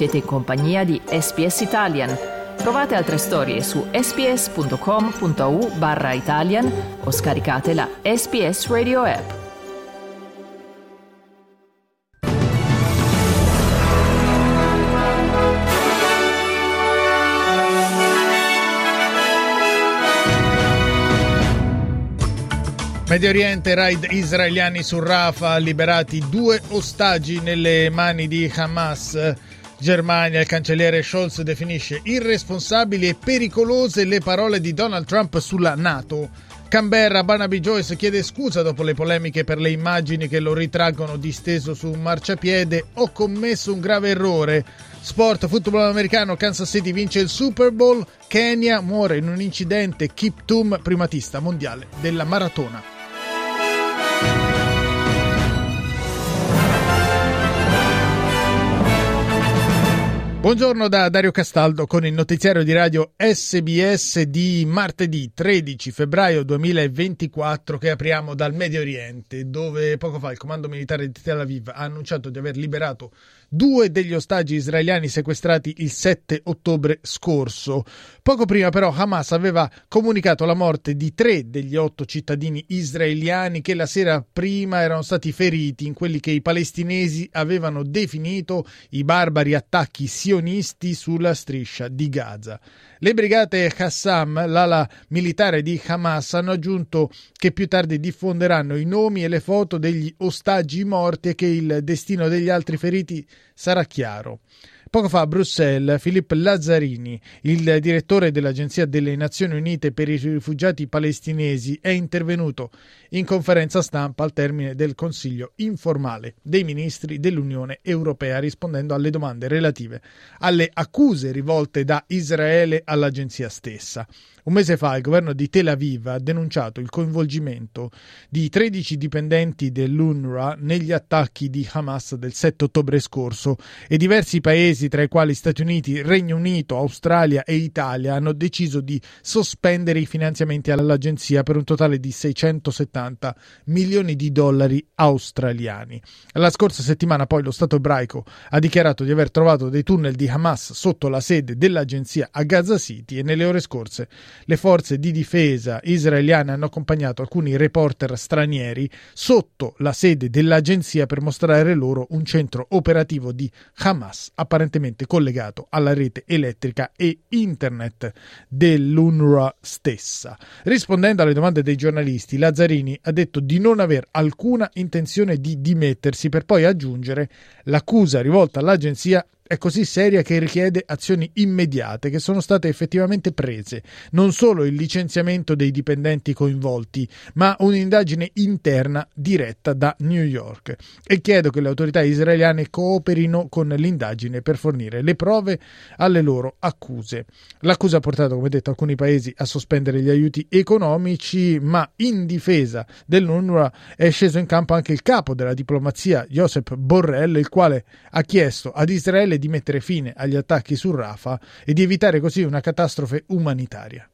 Siete in compagnia di SPS Italian. Trovate altre storie su sps.com.au barra Italian o scaricate la SPS Radio app. Medio Oriente, raid israeliani su Rafah, liberati due ostaggi nelle mani di Hamas. Germania, il cancelliere Scholz definisce irresponsabili e pericolose le parole di Donald Trump sulla Nato. Canberra, Barnaby Joyce chiede scusa dopo le polemiche per le immagini che lo ritraggono disteso su un marciapiede. Ho commesso un grave errore. Sport, football americano, Kansas City vince il Super Bowl. Kenya muore in un incidente. Kiptum, primatista mondiale della maratona. Buongiorno da Dario Castaldo con il notiziario di radio SBS di martedì 13 febbraio 2024 che apriamo dal Medio Oriente dove poco fa il comando militare di Tel Aviv ha annunciato di aver liberato due degli ostaggi israeliani sequestrati il 7 ottobre scorso. Poco prima però Hamas aveva comunicato la morte di tre degli otto cittadini israeliani che la sera prima erano stati feriti in quelli che i palestinesi avevano definito i barbari attacchi sionisti sulla striscia di Gaza. Le brigate Qassam, l'ala militare di Hamas, hanno aggiunto che più tardi diffonderanno i nomi e le foto degli ostaggi morti e che il destino degli altri feriti sarà chiaro. Poco fa a Bruxelles, Filippo Lazzarini, il direttore dell'Agenzia delle Nazioni Unite per i rifugiati palestinesi, è intervenuto in conferenza stampa al termine del Consiglio informale dei ministri dell'Unione Europea rispondendo alle domande relative alle accuse rivolte da Israele all'agenzia stessa. Un mese fa il governo di Tel Aviv ha denunciato il coinvolgimento di 13 dipendenti dell'UNRWA negli attacchi di Hamas del 7 ottobre scorso e diversi paesi, tra i quali Stati Uniti, Regno Unito, Australia e Italia, hanno deciso di sospendere i finanziamenti all'agenzia per un totale di 670 milioni di dollari australiani. La scorsa settimana poi lo Stato ebraico ha dichiarato di aver trovato dei tunnel di Hamas sotto la sede dell'agenzia a Gaza City e nelle ore scorse le forze di difesa israeliane hanno accompagnato alcuni reporter stranieri sotto la sede dell'agenzia per mostrare loro un centro operativo di Hamas apparentemente collegato alla rete elettrica e internet dell'UNRWA stessa. Rispondendo alle domande dei giornalisti, Lazzarini ha detto di non aver alcuna intenzione di dimettersi per poi aggiungere l'accusa rivolta all'agenzia è così seria che richiede azioni immediate che sono state effettivamente prese, non solo il licenziamento dei dipendenti coinvolti, ma un'indagine interna diretta da New York. E chiedo che le autorità israeliane cooperino con l'indagine per fornire le prove alle loro accuse. L'accusa ha portato, come detto, alcuni paesi a sospendere gli aiuti economici, ma in difesa dell'UNRWA è sceso in campo anche il capo della diplomazia, Josep Borrell, il quale ha chiesto ad Israele di mettere fine agli attacchi su Rafah e di evitare così una catastrofe umanitaria.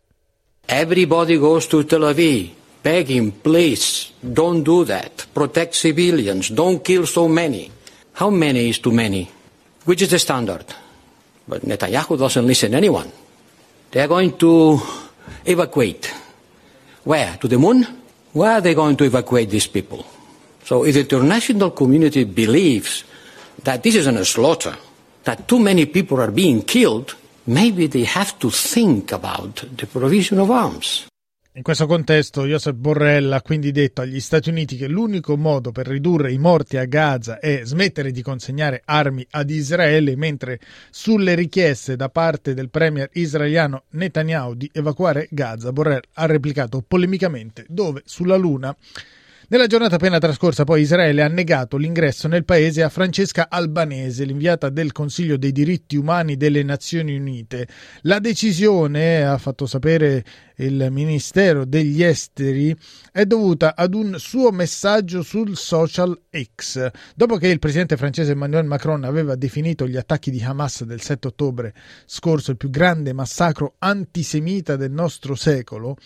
Everybody goes to Tel Aviv begging, please, don't do that. Protect civilians. Don't kill so many. How many is too many? Which is the standard? But Netanyahu doesn't listen to anyone. They are going to evacuate. Where? To the moon? Where are they going to evacuate these people? So if the international community believes that this is a slaughter, that too many people are being killed, maybe they have to think about the provision of arms. In questo contesto, Josep Borrell ha quindi detto agli Stati Uniti che l'unico modo per ridurre i morti a Gaza è smettere di consegnare armi ad Israele, mentre sulle richieste da parte del premier israeliano Netanyahu di evacuare Gaza, Borrell ha replicato polemicamente dove sulla Luna nella giornata appena trascorsa poi Israele ha negato l'ingresso nel paese a Francesca Albanese, l'inviata del Consiglio dei diritti umani delle Nazioni Unite. La decisione, ha fatto sapere il Ministero degli Esteri, è dovuta ad un suo messaggio sul social X. Dopo che il presidente francese Emmanuel Macron aveva definito gli attacchi di Hamas del 7 ottobre scorso il più grande massacro antisemita del nostro secolo,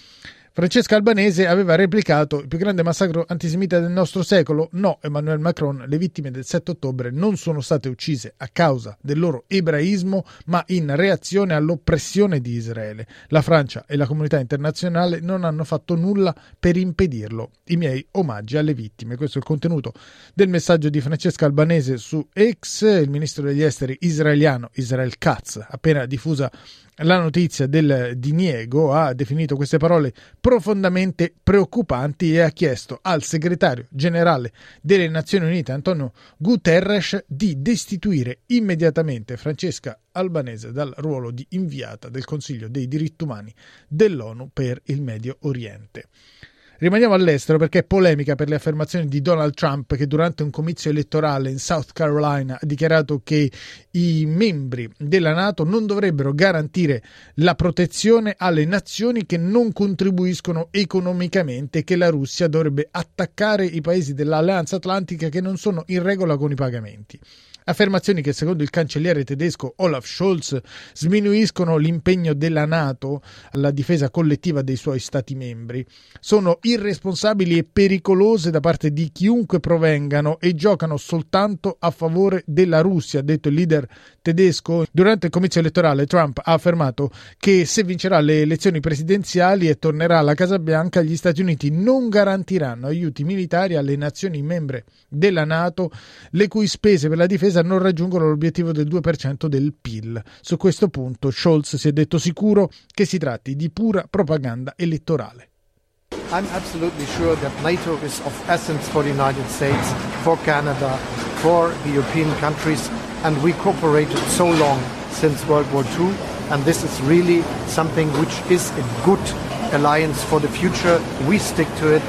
Francesca Albanese aveva replicato il più grande massacro antisemita del nostro secolo. No, Emmanuel Macron, le vittime del 7 ottobre non sono state uccise a causa del loro ebraismo, ma in reazione all'oppressione di Israele. La Francia e la comunità internazionale non hanno fatto nulla per impedirlo. I miei omaggi alle vittime. Questo è il contenuto del messaggio di Francesca Albanese su X, il ministro degli esteri israeliano Israel Katz, appena diffusa la notizia del diniego ha definito queste parole profondamente preoccupanti e ha chiesto al segretario generale delle Nazioni Unite Antonio Guterres di destituire immediatamente Francesca Albanese dal ruolo di inviata del Consiglio dei diritti umani dell'ONU per il Medio Oriente. Rimaniamo all'estero perché è polemica per le affermazioni di Donald Trump che durante un comizio elettorale in South Carolina ha dichiarato che i membri della Nato non dovrebbero garantire la protezione alle nazioni che non contribuiscono economicamente e che la Russia dovrebbe attaccare i paesi dell'Alleanza Atlantica che non sono in regola con i pagamenti. Affermazioni che secondo il cancelliere tedesco Olaf Scholz sminuiscono l'impegno della Nato alla difesa collettiva dei suoi Stati membri. Sono irresponsabili e pericolose da parte di chiunque provengano e giocano soltanto a favore della Russia, ha detto il leader tedesco. Durante il comizio elettorale Trump ha affermato che se vincerà le elezioni presidenziali e tornerà alla Casa Bianca, gli Stati Uniti non garantiranno aiuti militari alle nazioni membre della Nato, le cui spese per la difesa non raggiungono l'obiettivo del 2% del PIL. Su questo punto Scholz si è detto sicuro che si tratti di pura propaganda elettorale. I'm absolutely sure that NATO is of essence for the United States, for Canada, for the European countries, and we cooperated so long since World War II, and this is really something which is a good alliance for the future. We stick to it.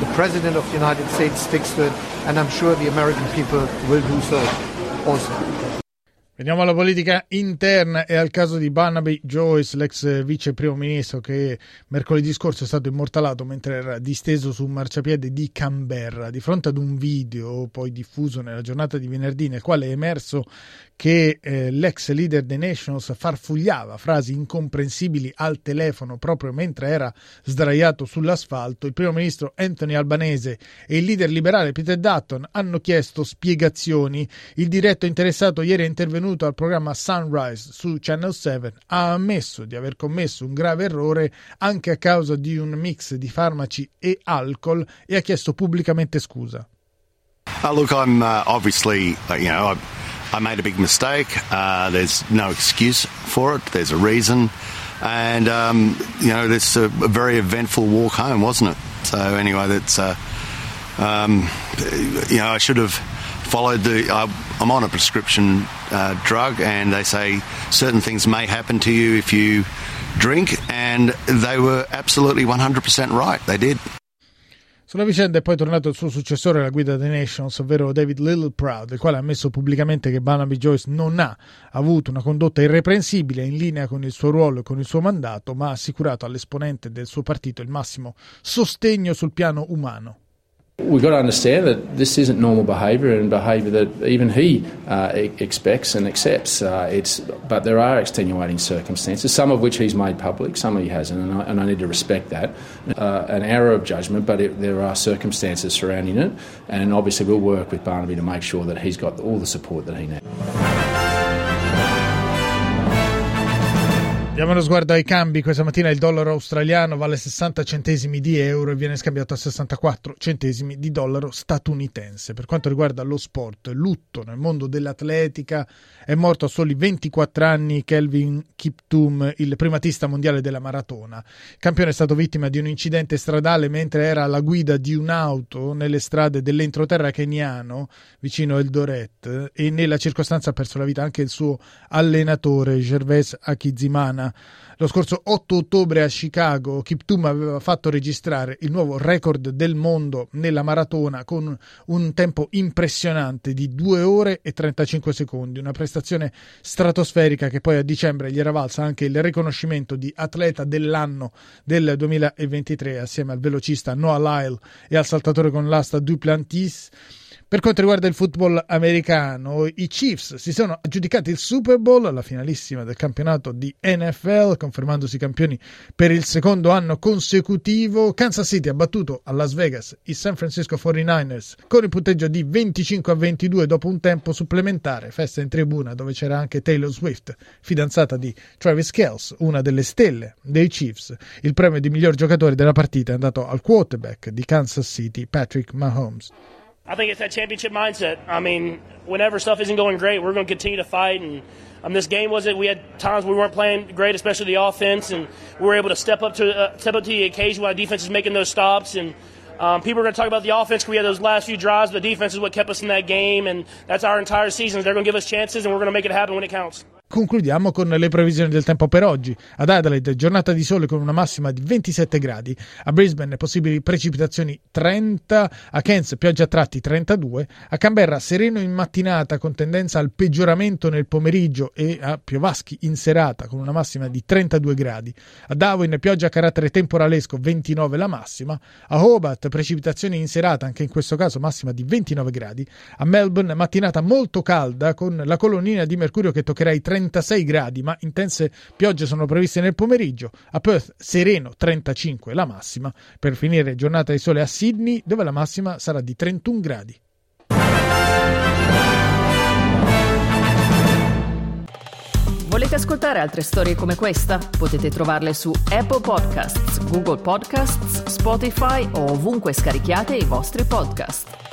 The President of the United States sticks to it, and I'm sure the American people will do so 不好 Veniamo alla politica interna e al caso di Barnaby Joyce, l'ex vice primo ministro che mercoledì scorso è stato immortalato mentre era disteso su un marciapiede di Canberra. Di fronte ad un video poi diffuso nella giornata di venerdì nel quale è emerso che eh, l'ex leader dei Nationals farfugliava frasi incomprensibili al telefono proprio mentre era sdraiato sull'asfalto, il primo ministro Anthony Albanese e il leader liberale Peter Dutton hanno chiesto spiegazioni. Il diretto interessato ieri è intervenuto al programma Sunrise su Channel 7, ha ammesso di aver commesso un grave errore anche a causa di un mix di farmaci e alcol e ha chiesto pubblicamente scusa. Uh, look, I'm uh, obviously, uh, you know, I'm... I made a big mistake. Uh, there's no excuse for it. There's a reason. And, um, you know, this a, a very eventful walk home, wasn't it? So, anyway, that's, uh, um, you know, I should have followed the. Uh, I'm on a prescription uh, drug, and they say certain things may happen to you if you drink, and they were absolutely 100% right. They did. Sulla vicenda è poi tornato il suo successore alla guida dei Nations, ovvero David Littleproud, il quale ha ammesso pubblicamente che Barnaby Joyce non ha avuto una condotta irreprensibile in linea con il suo ruolo e con il suo mandato, ma ha assicurato all'esponente del suo partito il massimo sostegno sul piano umano. We've got to understand that this isn't normal behaviour and behaviour that even he uh, expects and accepts. Uh, it's, but there are extenuating circumstances, some of which he's made public, some he hasn't, and I, and I need to respect that. Uh, an error of judgment, but it, there are circumstances surrounding it, and obviously we'll work with Barnaby to make sure that he's got all the support that he needs. Diamo uno sguardo ai cambi. Questa mattina il dollaro australiano vale 60 centesimi di euro e viene scambiato a 64 centesimi di dollaro statunitense. Per quanto riguarda lo sport, lutto nel mondo dell'atletica, è morto a soli 24 anni Kelvin Kiptum, il primatista mondiale della maratona. Il campione è stato vittima di un incidente stradale mentre era alla guida di un'auto nelle strade dell'entroterra keniano vicino Eldoret e nella circostanza ha perso la vita anche il suo allenatore Gervais Akizimana lo scorso 8 ottobre a Chicago Kiptum aveva fatto registrare il nuovo record del mondo nella maratona con un tempo impressionante di 2 ore e 35 secondi, una prestazione stratosferica che poi a dicembre gli era valsa anche il riconoscimento di atleta dell'anno del 2023 assieme al velocista Noah Lyle e al saltatore con l'asta Duplantis Per quanto riguarda il football americano, i Chiefs si sono aggiudicati il Super Bowl, la finalissima del campionato di NFL, confermandosi campioni per il secondo anno consecutivo. Kansas City ha battuto a Las Vegas i San Francisco 49ers con il punteggio di 25 a 22 dopo un tempo supplementare, festa in tribuna dove c'era anche Taylor Swift, fidanzata di Travis Kells, una delle stelle dei Chiefs. Il premio di miglior giocatore della partita è andato al quarterback di Kansas City, Patrick Mahomes. I think it's that championship mindset. I mean, whenever stuff isn't going great, we're going to continue to fight. And um, this game was it. We had times we weren't playing great, especially the offense, and we were able to step up to uh, step up to the occasion our defense is making those stops. And um, people are going to talk about the offense. We had those last few drives. The defense is what kept us in that game, and that's our entire season. They're going to give us chances, and we're going to make it happen when it counts. Concludiamo con le previsioni del tempo per oggi. Ad Adelaide giornata di sole con una massima di 27 gradi, a Brisbane possibili precipitazioni 30, a Cairns pioggia a tratti 32, a Canberra sereno in mattinata con tendenza al peggioramento nel pomeriggio e a piovaschi in serata con una massima di 32 gradi, a Darwin pioggia a carattere temporalesco 29 la massima, a Hobart precipitazioni in serata anche in questo caso massima di 29 gradi, a Melbourne mattinata molto calda con la colonnina di mercurio che toccherà i 30 36 gradi, ma intense piogge sono previste nel pomeriggio. A Perth sereno 35 la massima. Per finire giornata di sole a Sydney dove la massima sarà di 31 gradi. Volete ascoltare altre storie come questa? Potete trovarle su Apple Podcasts, Google Podcasts, Spotify o ovunque scarichiate i vostri podcast.